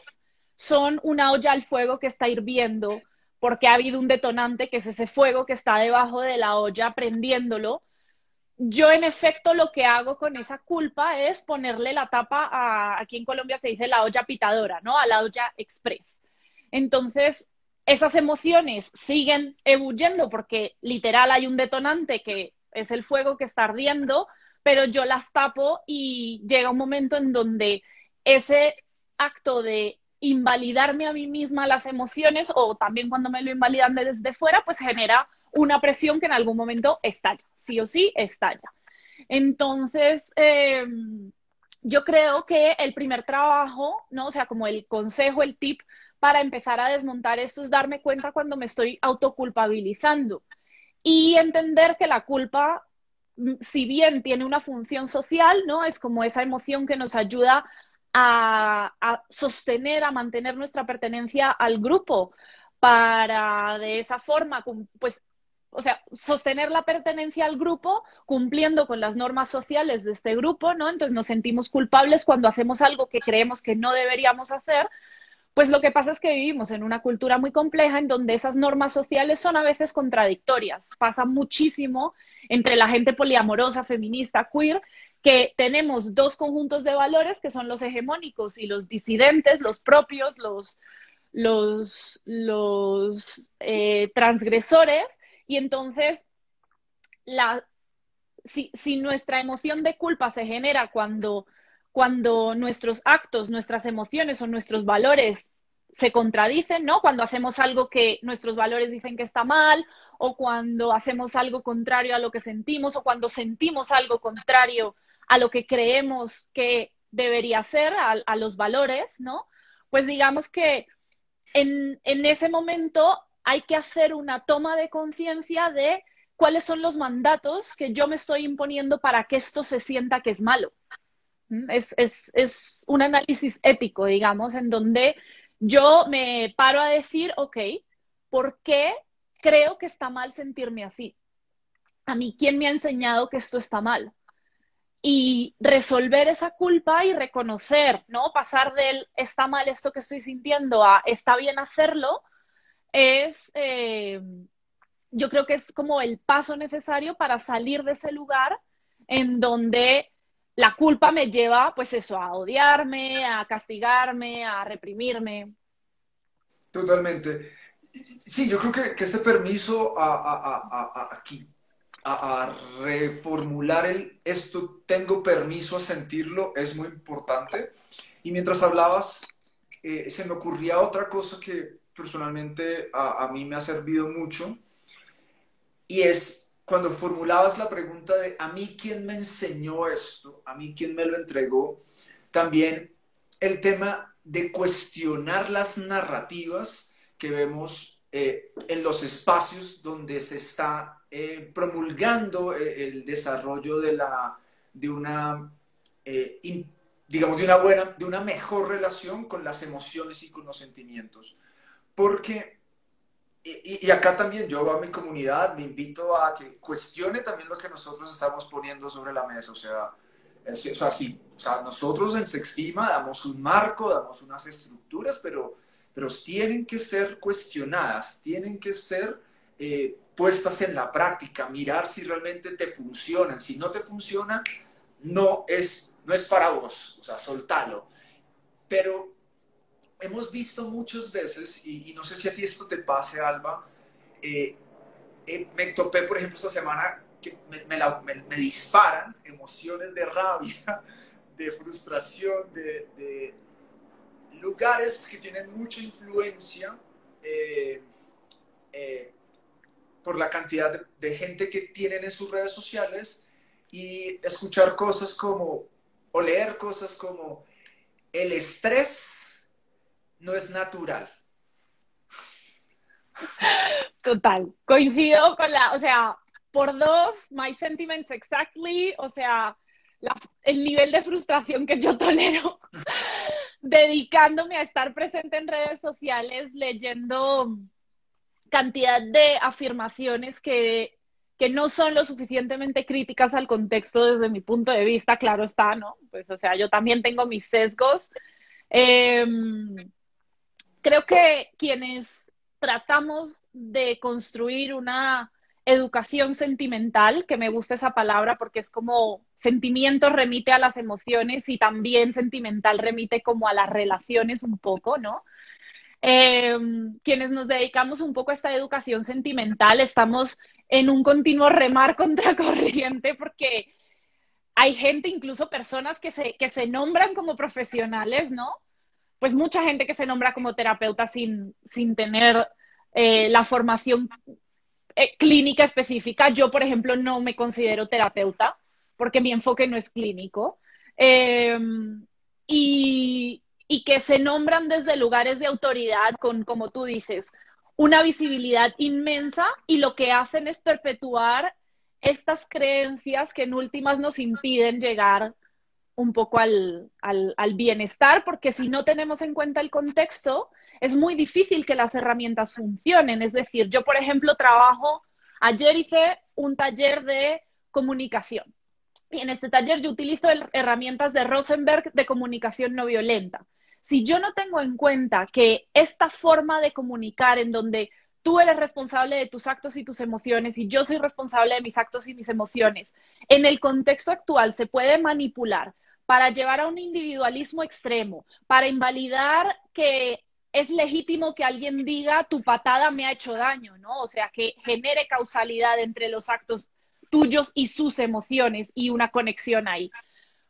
son una olla al fuego que está hirviendo porque ha habido un detonante que es ese fuego que está debajo de la olla prendiéndolo. Yo en efecto lo que hago con esa culpa es ponerle la tapa a, aquí en Colombia se dice la olla pitadora, ¿no? A la olla express. Entonces, esas emociones siguen ebulliendo porque literal hay un detonante que es el fuego que está ardiendo, pero yo las tapo y llega un momento en donde ese acto de invalidarme a mí misma las emociones o también cuando me lo invalidan desde fuera, pues genera una presión que en algún momento estalla, sí o sí estalla. Entonces, em, yo creo que el primer trabajo, ¿no? O sea, como el consejo, el tip para empezar a desmontar esto es darme cuenta cuando me estoy autoculpabilizando y entender que la culpa, mm, si bien tiene una función social, ¿no? Es como esa emoción que nos ayuda a, sostener, a mantener nuestra pertenencia al grupo para de esa forma, pues, o sea, sostener la pertenencia al grupo cumpliendo con las normas sociales de este grupo, ¿no? Entonces nos sentimos culpables cuando hacemos algo que creemos que no deberíamos hacer. Pues lo que pasa es que vivimos en una cultura muy compleja en donde esas normas sociales son a veces contradictorias. Pasa muchísimo entre la gente poliamorosa, feminista, queer, que tenemos dos conjuntos de valores que son los hegemónicos y los disidentes, los propios, los, los, eh, transgresores, y entonces la, si, si, nuestra emoción de culpa se genera cuando, cuando nuestros actos, nuestras emociones o nuestros valores se contradicen, ¿no? Cuando hacemos algo que nuestros valores dicen que está mal, o cuando hacemos algo contrario a lo que sentimos, o cuando sentimos algo contrario a lo que creemos que debería ser, a, los valores, ¿no? Pues digamos que en, en ese momento hay que hacer una toma de conciencia de cuáles son los mandatos que yo me estoy imponiendo para que esto se sienta que es malo. ¿Mm? Es, es, es, un análisis ético, digamos, en donde yo me paro a decir, ok, ¿por qué creo que está mal sentirme así? A mí, ¿quién me ha enseñado que esto está mal? Y resolver esa culpa y reconocer, ¿no? Pasar del está mal esto que estoy sintiendo a está bien hacerlo, es, eh, yo creo que es como el paso necesario para salir de ese lugar en donde la culpa me lleva, pues eso, a odiarme, a castigarme, a reprimirme. Totalmente. Sí, yo creo que, ese permiso a, a, reformular el esto tengo permiso a sentirlo es muy importante. Y mientras hablabas, eh, se me ocurría otra cosa que personalmente a, a, mí me ha servido mucho y es cuando formulabas la pregunta de a mí quién me enseñó esto, a mí quién me lo entregó, también el tema de cuestionar las narrativas que vemos eh, en los espacios donde se está eh, promulgando eh, el desarrollo de, la, de una, digamos, de una buena, de una mejor relación con las emociones y con los sentimientos. Porque y, acá también yo a mi comunidad me invito a que cuestione también lo que nosotros estamos poniendo sobre la mesa. O sea, o sea, sí, o sea, nosotros en Sextima damos un marco, damos unas estructuras, pero, pero tienen que ser cuestionadas, tienen que ser eh, puestas en la práctica, mirar si realmente te funcionan. Si no te funciona, no es, no es para vos, o sea, soltalo. Pero hemos visto muchas veces, y, no sé si a ti esto te pase, Alba, eh, eh, me topé, por ejemplo, esta semana que me, disparan emociones de rabia, de frustración, de, lugares que tienen mucha influencia eh, por la cantidad de, de gente que tienen en sus redes sociales y escuchar cosas como, o leer cosas como, el estrés no es natural. Total, coincido con la, o sea, por dos, my sentiments exactly, o sea, el nivel de frustración que yo tolero dedicándome a estar presente en redes sociales, leyendo cantidad de afirmaciones que, que no son lo suficientemente críticas al contexto desde mi punto de vista, claro está, ¿no? Pues, o sea, yo también tengo mis sesgos. Eh, creo que quienes tratamos de construir una educación sentimental, que me gusta esa palabra porque es como sentimiento remite a las emociones y también sentimental remite como a las relaciones un poco, ¿no? Em, quienes nos dedicamos un poco a esta educación sentimental estamos en un continuo remar contracorriente porque hay gente, incluso personas que se, que se nombran como profesionales, ¿no? pues mucha gente que se nombra como terapeuta sin, sin tener eh, la formación eh, clínica específica. Yo, por ejemplo, no me considero terapeuta porque mi enfoque no es clínico. Em, y, y, que se nombran desde lugares de autoridad con, como tú dices, una visibilidad inmensa y lo que hacen es perpetuar estas creencias que en últimas nos impiden llegar un poco al, bienestar, porque si no tenemos en cuenta el contexto, es muy difícil que las herramientas funcionen. Es decir, yo, por ejemplo, trabajo, ayer hice un taller de comunicación. Y en este taller yo utilizo herramientas de Rosenberg de comunicación no violenta. Si yo no tengo en cuenta que esta forma de comunicar en donde tú eres responsable de tus actos y tus emociones y yo soy responsable de mis actos y mis emociones, en el contexto actual se puede manipular para llevar a un individualismo extremo, para invalidar que es legítimo que alguien diga tu patada me ha hecho daño, ¿no? O sea, que genere causalidad entre los actos tuyos y sus emociones y una conexión ahí.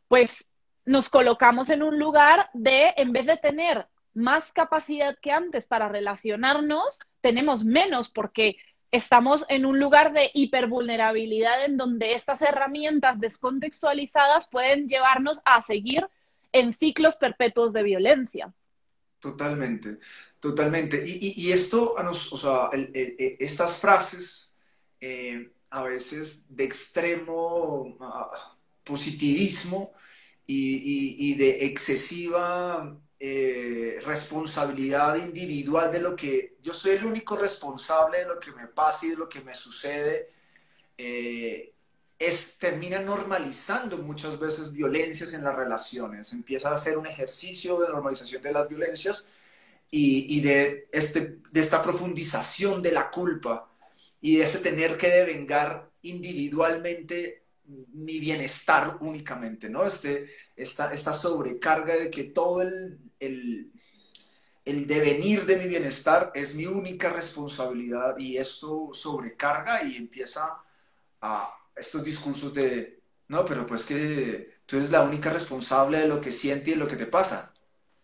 Pues nos colocamos en un lugar de, en vez de tener más capacidad que antes para relacionarnos, tenemos menos porque estamos en un lugar de hipervulnerabilidad en donde estas herramientas descontextualizadas pueden llevarnos a seguir en ciclos perpetuos de violencia. Totalmente, totalmente. Y, esto, o sea, estas frases eh, a veces de extremo ah, positivismo y, y, de excesiva eh, responsabilidad individual de lo que yo soy el único responsable de lo que me pasa y de lo que me sucede, eh, es, termina normalizando muchas veces violencias en las relaciones, empieza a ser un ejercicio de normalización de las violencias y, de, este, de esta profundización de la culpa y este tener que devengar individualmente mi bienestar únicamente, ¿no? Este, esta, esta sobrecarga de que todo el, el, el, devenir de mi bienestar es mi única responsabilidad y esto sobrecarga y empieza a estos discursos de, no, pero pues que tú eres la única responsable de lo que siente y de lo que te pasa.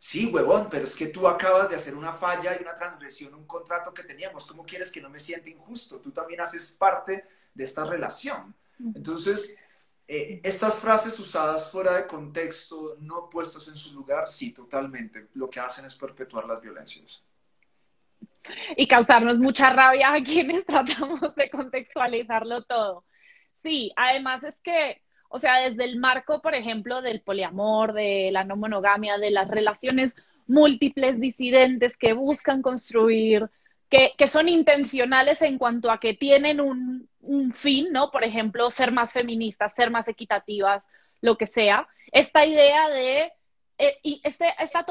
Sí, huevón, pero es que tú acabas de hacer una falla y una transgresión, un contrato que teníamos. ¿Cómo quieres que no me sienta injusto? Tú también haces parte de esta relación. Entonces, eh, estas frases usadas fuera de contexto, no puestas en su lugar, sí, totalmente. Lo que hacen es perpetuar las violencias. Y causarnos mucha rabia a quienes tratamos de contextualizarlo todo. Sí, además es que, o sea, desde el marco, por ejemplo, del poliamor, de la no monogamia, de las relaciones múltiples disidentes que buscan construir, que, que son intencionales en cuanto a que tienen un, un fin, ¿no? Por ejemplo, ser más feministas, ser más equitativas, lo que sea. Esta idea de eh, y este, esta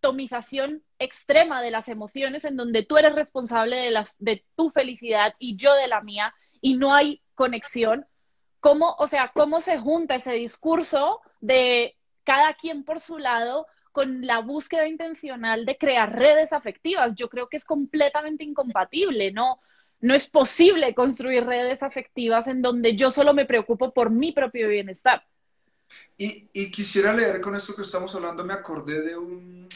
atomización extrema de las emociones en donde tú eres responsable de, las, de tu felicidad y yo de la mía y no hay conexión. ¿Cómo, o sea, cómo se junta ese discurso de cada quien por su lado con la búsqueda intencional de crear redes afectivas? Yo creo que es completamente incompatible, ¿no? No es posible construir redes afectivas en donde yo solo me preocupo por mi propio bienestar. Y, quisiera leer con esto que estamos hablando, me acordé de, un,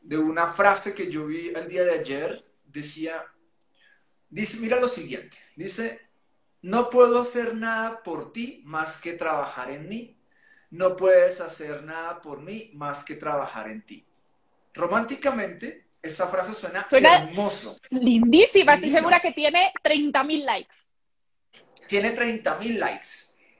de una frase que yo vi el día de ayer. Decía, mira lo siguiente, dice, no puedo hacer nada por ti más que trabajar en mí. No puedes hacer nada por mí más que trabajar en ti. Románticamente, esta frase suena, hermoso. Lindísima, estoy segura que tiene 30 mil likes. Tiene 30 mil likes.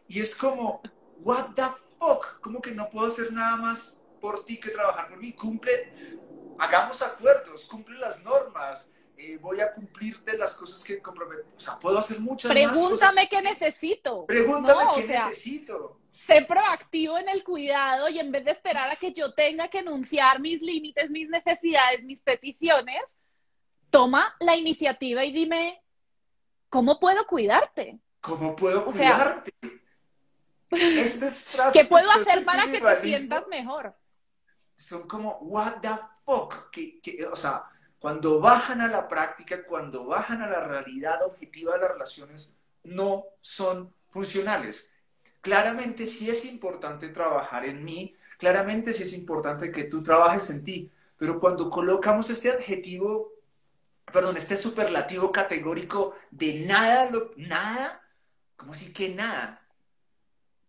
Y es como, what the fuck, como que no puedo hacer nada más por ti que trabajar por mí. Cumple, hagamos acuerdos, cumple las normas. Eh, voy a cumplirte las cosas que comprometo. O sea, puedo hacer muchas Pregúntame qué necesito. Pregúntame qué necesito sé proactivo en el cuidado y en vez de esperar a que yo tenga que enunciar mis límites, mis necesidades, mis peticiones, toma la iniciativa y dime, ¿cómo puedo cuidarte? ¿Cómo puedo cuidarte? ¿Qué puedo hacer para que te sientas mejor? Son como, what the fuck? o sea, cuando bajan a la práctica, cuando bajan a la realidad objetiva de las relaciones, no son funcionales claramente sí es importante trabajar en mí, claramente sí es importante que tú trabajes en ti, pero cuando colocamos este adjetivo, perdón, este superlativo categórico de nada, nada, ¿cómo así que nada?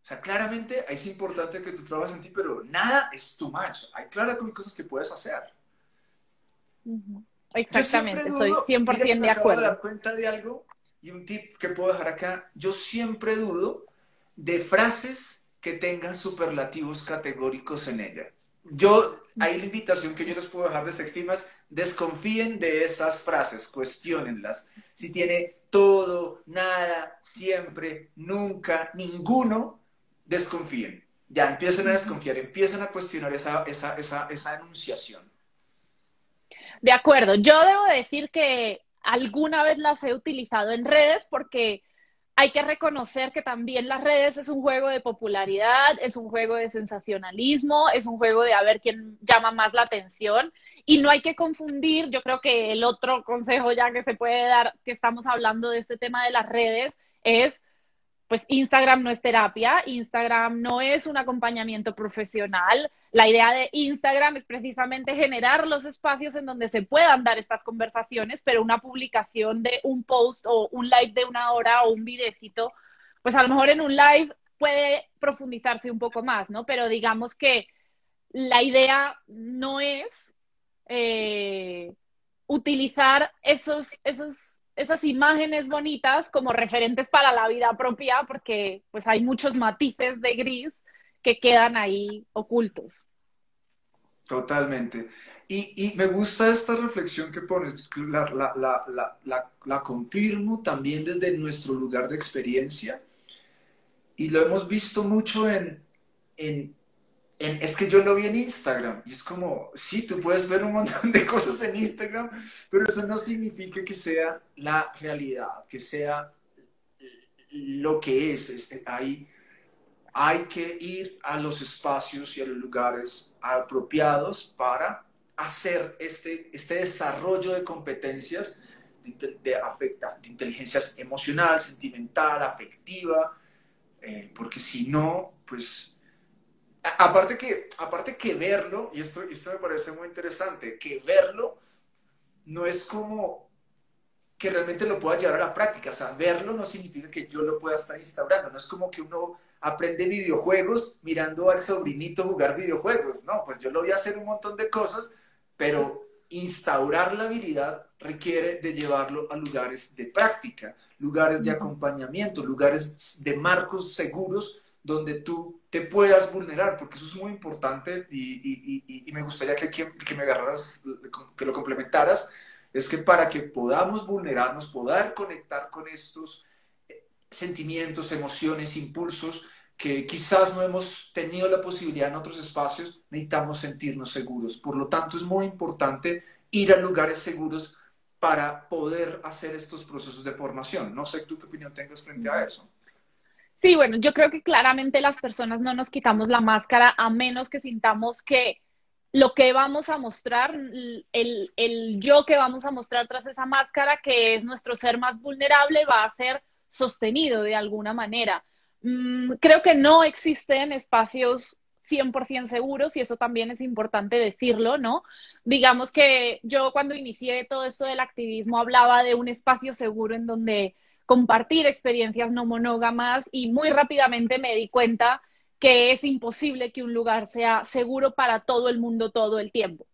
O sea, claramente es importante que tú trabajes en ti, pero nada es too much. Hay claras cosas que puedes hacer. Exactamente, estoy 100% de acuerdo. Dar cuenta de algo y un tip que puedo dejar acá. Yo siempre dudo de frases que tengan superlativos categóricos en ella. Yo, hay la invitación que yo les puedo dejar de Sextimas, desconfíen de esas frases, cuestionenlas. Si tiene todo, nada, siempre, nunca, ninguno, desconfíen. Ya empiecen a desconfiar, empiecen a cuestionar esa, esa, esa, esa enunciación. De acuerdo, yo debo decir que alguna vez las he utilizado en redes porque hay que reconocer que también las redes es un juego de popularidad, es un juego de sensacionalismo, es un juego de a ver quién llama más la atención. Y no hay que confundir, yo creo que el otro consejo ya que se puede dar, que estamos hablando de este tema de las redes, es pues Instagram no es terapia, Instagram no es un acompañamiento profesional. La idea de Instagram es precisamente generar los espacios en donde se puedan dar estas conversaciones, pero una publicación de un post o un live de una hora o un videcito, pues a lo mejor en un live puede profundizarse un poco más, ¿no? Pero digamos que la idea no es eh, utilizar esos, esos esas imágenes bonitas como referentes para la vida propia, porque pues hay muchos matices de gris que quedan ahí ocultos. Totalmente. Y, me gusta esta reflexión que pones, la, la, la, confirmo también desde nuestro lugar de experiencia y lo hemos visto mucho en, en es que yo lo vi en Instagram y es como, sí, tú puedes ver un montón de cosas en Instagram, pero eso no significa que sea la realidad, que sea lo que es. hay, hay que ir a los espacios y a los lugares apropiados para hacer este, este desarrollo de competencias de, de, inteligencia emocional, sentimental, afectiva, eh, porque si no, pues aparte que, aparte que verlo, y esto, esto me parece muy interesante, que verlo no es como que realmente lo pueda llevar a la práctica. O sea, verlo no significa que yo lo pueda estar instaurando. No es como que uno aprende videojuegos mirando al sobrinito jugar videojuegos. No, pues yo lo voy a hacer un montón de cosas, pero instaurar la habilidad requiere de llevarlo a lugares de práctica, lugares de acompañamiento, lugares de marcos seguros donde tú te puedas vulnerar, porque eso es muy importante y, me gustaría que, que, me agarraras, que lo complementaras, es que para que podamos vulnerarnos, poder conectar con estos eh, sentimientos, emociones, impulsos que quizás no hemos tenido la posibilidad en otros espacios, necesitamos sentirnos seguros. Por lo tanto, es muy importante ir a lugares seguros para poder hacer estos procesos de formación. No sé tú qué opinión tengas frente a eso. Sí, bueno, yo creo que claramente las personas no nos quitamos la máscara a menos que sintamos que lo que vamos a mostrar, el, el, yo que vamos a mostrar tras esa máscara, que es nuestro ser más vulnerable, va a ser sostenido de alguna manera. Mm, creo que no existen espacios 100% seguros y eso también es importante decirlo, ¿no? Digamos que yo cuando inicié todo esto del activismo hablaba de un espacio seguro en donde compartir experiencias no monógamas y muy rápidamente me di cuenta que es imposible que un lugar sea seguro para todo el mundo todo el tiempo.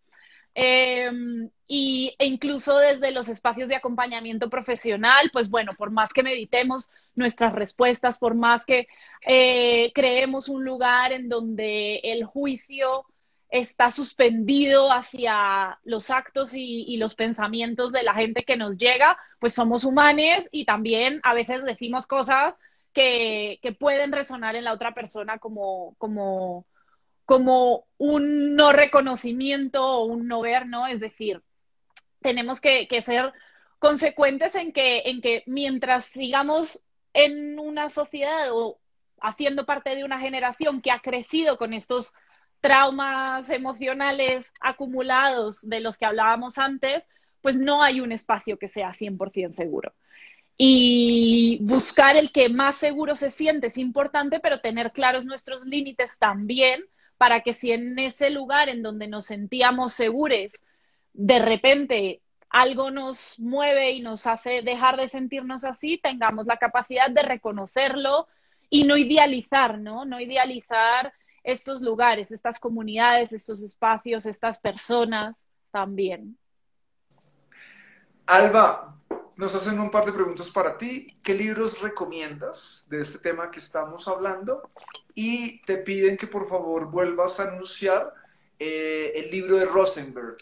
Em, y, e incluso desde los espacios de acompañamiento profesional, pues bueno, por más que meditemos nuestras respuestas, por más que eh, creemos un lugar en donde el juicio está suspendido hacia los actos y, los pensamientos de la gente que nos llega, pues somos humanos y también a veces decimos cosas que, que pueden resonar en la otra persona como, como, como un no reconocimiento o un no ver, ¿no? Es decir, tenemos que, que ser consecuentes en que, en que mientras sigamos en una sociedad o haciendo parte de una generación que ha crecido con estos traumas emocionales acumulados de los que hablábamos antes, pues no hay un espacio que sea 100% seguro. Y buscar el que más seguro se siente es importante, pero tener claros nuestros límites también para que si en ese lugar en donde nos sentíamos seguros, de repente algo nos mueve y nos hace dejar de sentirnos así, tengamos la capacidad de reconocerlo y no idealizar, ¿no? No idealizar estos lugares, estas comunidades, estos espacios, estas personas también. Alba, nos hacen un par de preguntas para ti. ¿Qué libros recomiendas de este tema que estamos hablando? Y te piden que por favor vuelvas a anunciar eh, el libro de Rosenberg.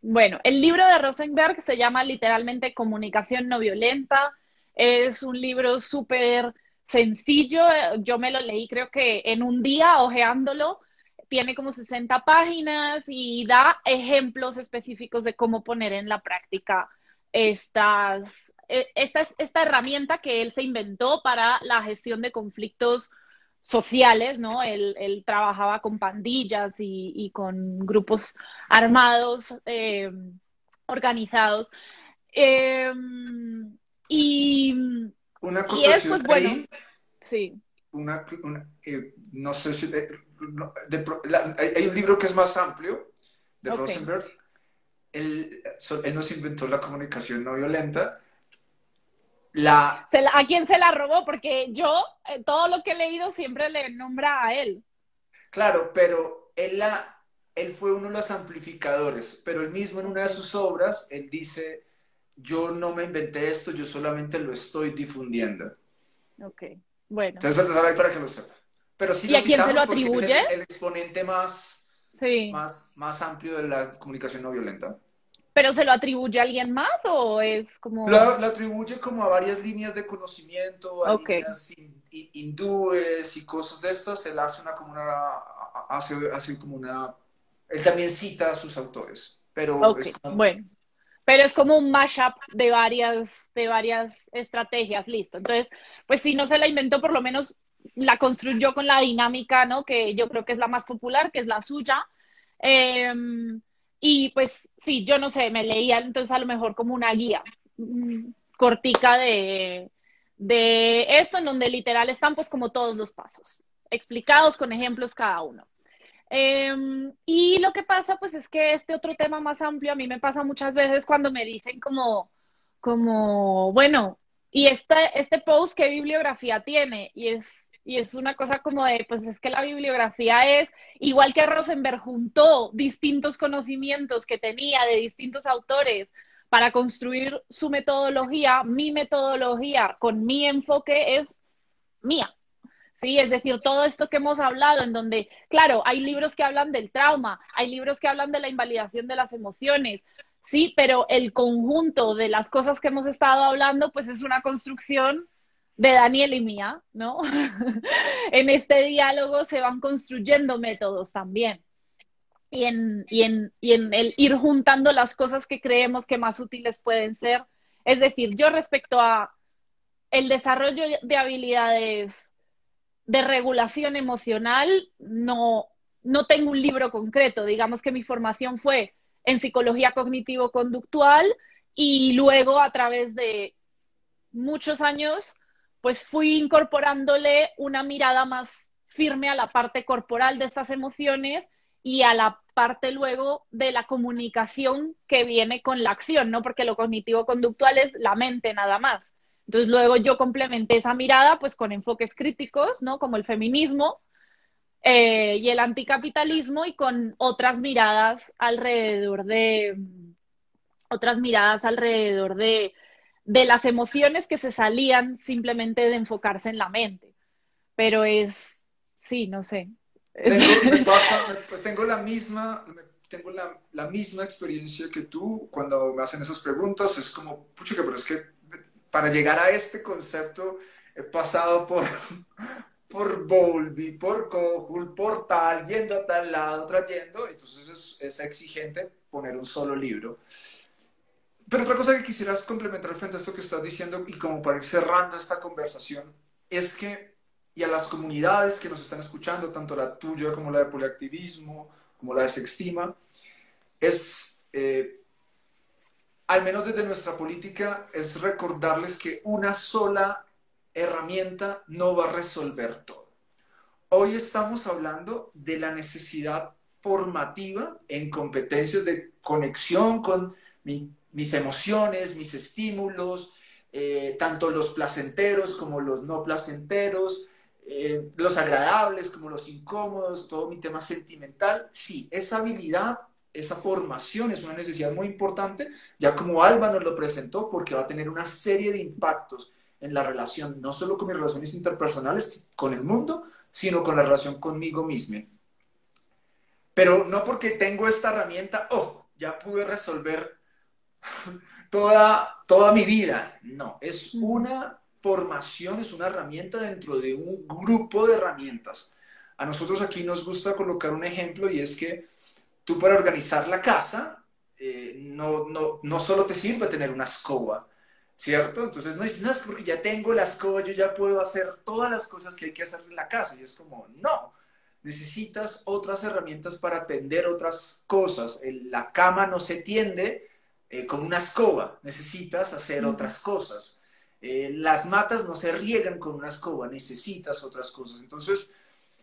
Bueno, el libro de Rosenberg se llama literalmente Comunicación no violenta. Es un libro súper sencillo. Yo me lo leí creo que en un día ojeándolo. Tiene como 60 páginas y da ejemplos específicos de cómo poner en la práctica estas, e, esta, esta herramienta que él se inventó para la gestión de conflictos sociales, ¿no? Él, trabajaba con pandillas y, con grupos armados eh, organizados. Em, y, una es, pues, bueno, sí. Una, eh, no sé si... hay un libro que es más amplio, de Rosenberg. Él, él nos inventó la comunicación no violenta la... ¿A quién se la robó? Porque yo, eh, todo lo que he leído siempre le nombra a él. Claro, pero él, la, él fue uno de los amplificadores, pero él mismo en una de sus obras, él dice, yo no me inventé esto, yo solamente lo estoy difundiendo. Ok, bueno. Entonces, para que lo sepas. Pero sí ¿Y a quién se lo atribuye? Es el, exponente más, más, más amplio de la comunicación no violenta. ¿Pero se lo atribuye a alguien más o es como...? Lo, atribuye como a varias líneas de conocimiento, a líneas hindúes y cosas de estas. Él hace una como una... Hace, hace como una... Él también cita a sus autores, pero es como... Bueno, pero es como un mashup de varias, de varias estrategias, listo. Entonces, pues si no se la inventó, por lo menos la construyó con la dinámica, ¿no? Que yo creo que es la más popular, que es la suya. Eh, y pues sí, yo no sé, me leía entonces a lo mejor como una guía mm, cortica de, de esto, en donde literal están pues como todos los pasos, explicados con ejemplos cada uno. Em, y lo que pasa pues es que este otro tema más amplio a mí me pasa muchas veces cuando me dicen como, como, bueno, y este, este post, ¿qué bibliografía tiene? Y es, y es una cosa como de, pues es que la bibliografía es, igual que Rosenberg juntó distintos conocimientos que tenía de distintos autores para construir su metodología, mi metodología con mi enfoque es mía. Sí, es decir, todo esto que hemos hablado, en donde, claro, hay libros que hablan del trauma, hay libros que hablan de la invalidación de las emociones, sí, pero el conjunto de las cosas que hemos estado hablando, pues es una construcción de Daniel y mía, ¿no? en este diálogo se van construyendo métodos también. Y en, y, en, y en el ir juntando las cosas que creemos que más útiles pueden ser. Es decir, yo respecto a el desarrollo de habilidades de regulación emocional, no, no tengo un libro concreto. Digamos que mi formación fue en psicología cognitivo-conductual y luego a través de muchos años, pues fui incorporándole una mirada más firme a la parte corporal de estas emociones y a la parte luego de la comunicación que viene con la acción, ¿no? Porque lo cognitivo-conductual es la mente nada más. Entonces luego yo complementé esa mirada pues con enfoques críticos, ¿no? Como el feminismo, eh, y el anticapitalismo y con otras miradas alrededor de otras miradas alrededor de, de las emociones que se salían simplemente de enfocarse en la mente. Pero es, sí, no sé. Tengo, pasa, pues tengo la misma, tengo la, la, misma experiencia que tú cuando me hacen esas preguntas. Es como, pucha, pero es que para llegar a este concepto he pasado por, por Bowlby, por Cojul, por tal, yendo a tal lado, trayendo, entonces es, es, exigente poner un solo libro. Pero otra cosa que quisieras complementar frente a esto que estás diciendo y como para ir cerrando esta conversación, es que, y a las comunidades que nos están escuchando, tanto la tuya como la de poliactivismo, como la de Sextima, es, eh, al menos desde nuestra política, es recordarles que una sola herramienta no va a resolver todo. Hoy estamos hablando de la necesidad formativa en competencias de conexión con mis emociones, mis estímulos, eh, tanto los placenteros como los no placenteros, eh, los agradables como los incómodos, todo mi tema sentimental. Sí, esa habilidad, esa formación es una necesidad muy importante, ya como Alba nos lo presentó, porque va a tener una serie de impactos en la relación, no solo con mis relaciones interpersonales con el mundo, sino con la relación conmigo mismo. Pero no porque tengo esta herramienta, oh, ya pude resolver toda, toda mi vida. No, es una formación, es una herramienta dentro de un grupo de herramientas. A nosotros aquí nos gusta colocar un ejemplo y es que tú para organizar la casa, eh, no, no, no solo te sirve tener una escoba, ¿cierto? Entonces no es, no es porque ya tengo la escoba, yo ya puedo hacer todas las cosas que hay que hacer en la casa. Y es como, no, necesitas otras herramientas para atender otras cosas. La cama no se tiende eh, con una escoba, necesitas hacer otras cosas. Eh, las matas no se riegan con una escoba, necesitas otras cosas. Entonces,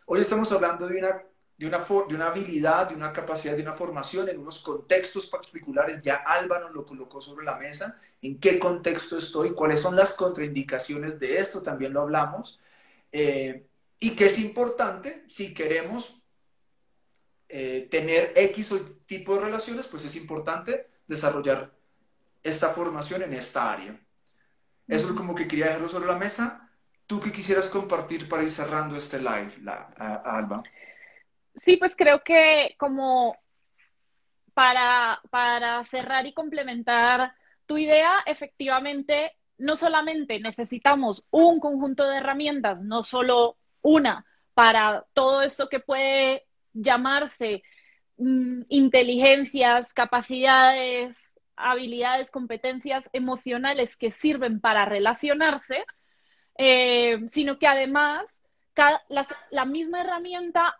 hoy estamos hablando de una de una, de una habilidad, de una capacidad, de una formación en unos contextos particulares. Ya Alba nos lo colocó sobre la mesa. ¿En qué contexto estoy? ¿Cuáles son las contraindicaciones de esto? También lo hablamos. Eh, y que es importante si queremos eh, tener X o tipo de relaciones, pues es importante desarrollar esta formación en esta área. Eso es como que quería dejarlo sobre la mesa. ¿Tú qué quisieras compartir para ir cerrando este live, la, Alba? Sí, pues creo que como para, para cerrar y complementar tu idea, efectivamente, no solamente necesitamos un conjunto de herramientas, no solo una, para todo esto que puede llamarse mm, inteligencias, capacidades, habilidades, competencias emocionales que sirven para relacionarse, eh, sino que además la misma herramienta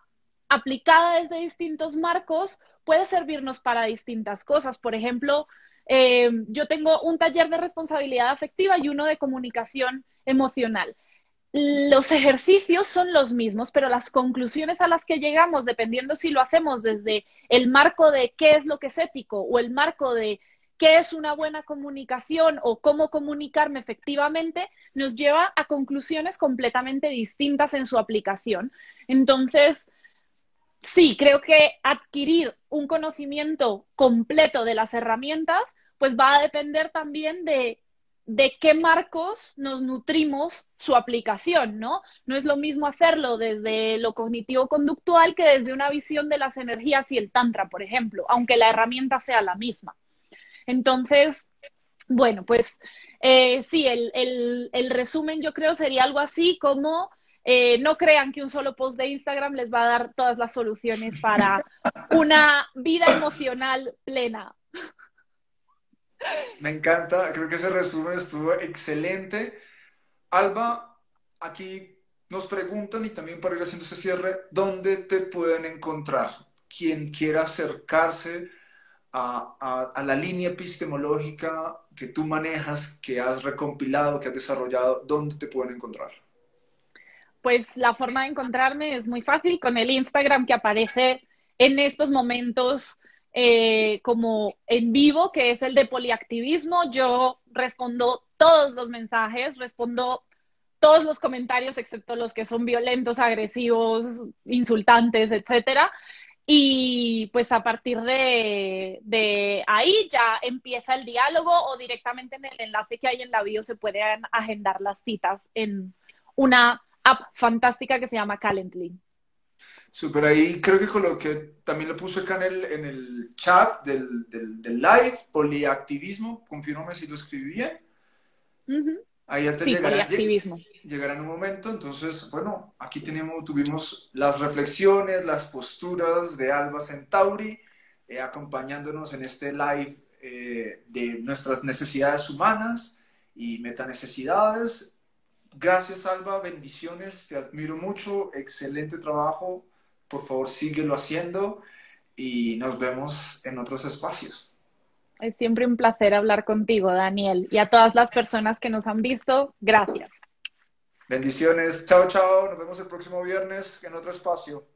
aplicada desde distintos marcos puede servirnos para distintas cosas. Por ejemplo, eh, yo tengo un taller de responsabilidad afectiva y uno de comunicación emocional. Los ejercicios son los mismos, pero las conclusiones a las que llegamos, dependiendo si lo hacemos desde el marco de qué es lo que es ético o el marco de qué es una buena comunicación o cómo comunicarme efectivamente, nos lleva a conclusiones completamente distintas en su aplicación. Entonces, sí, creo que adquirir un conocimiento completo de las herramientas, pues va a depender también de, de qué marcos nos nutrimos su aplicación, ¿no? No es lo mismo hacerlo desde lo cognitivo-conductual que desde una visión de las energías y el tantra, por ejemplo, aunque la herramienta sea la misma. Entonces, bueno, pues eh, sí, el, el resumen yo creo sería algo así como eh, no crean que un solo post de Instagram les va a dar todas las soluciones para una vida emocional plena. Me encanta, creo que ese resumen estuvo excelente. Alba, aquí nos preguntan y también para ir haciendo ese cierre, ¿dónde te pueden encontrar? Quien quiera acercarse a, a, la línea epistemológica que tú manejas, que has recompilado, que has desarrollado, ¿dónde te pueden encontrar? Pues la forma de encontrarme es muy fácil con el Instagram que aparece en estos momentos eh, como en vivo, que es el de poliactivismo. Yo respondo todos los mensajes, respondo todos los comentarios, excepto los que son violentos, agresivos, insultantes, etcétera. Y pues a partir de, de, ahí ya empieza el diálogo o directamente en el enlace que hay en la bio se pueden agendar las citas en una app fantástica que se llama Calendly. Super, ahí creo que coloqué, también lo puse acá en el, en el chat del, del, live, poliactivismo, confírmame si lo escribí bien. Ahí te llegará, llegará en un momento, entonces, bueno, aquí tenemos, tuvimos las reflexiones, las posturas de Alba Centauri, eh, acompañándonos en este live eh, de nuestras necesidades humanas y metanecesidades Gracias, Alba. Bendiciones. Te admiro mucho. Excelente trabajo. Por favor, síguelo haciendo y nos vemos en otros espacios. Es siempre un placer hablar contigo, Daniel. Y a todas las personas que nos han visto, gracias. Bendiciones. Chao, chao. Nos vemos el próximo viernes en otro espacio.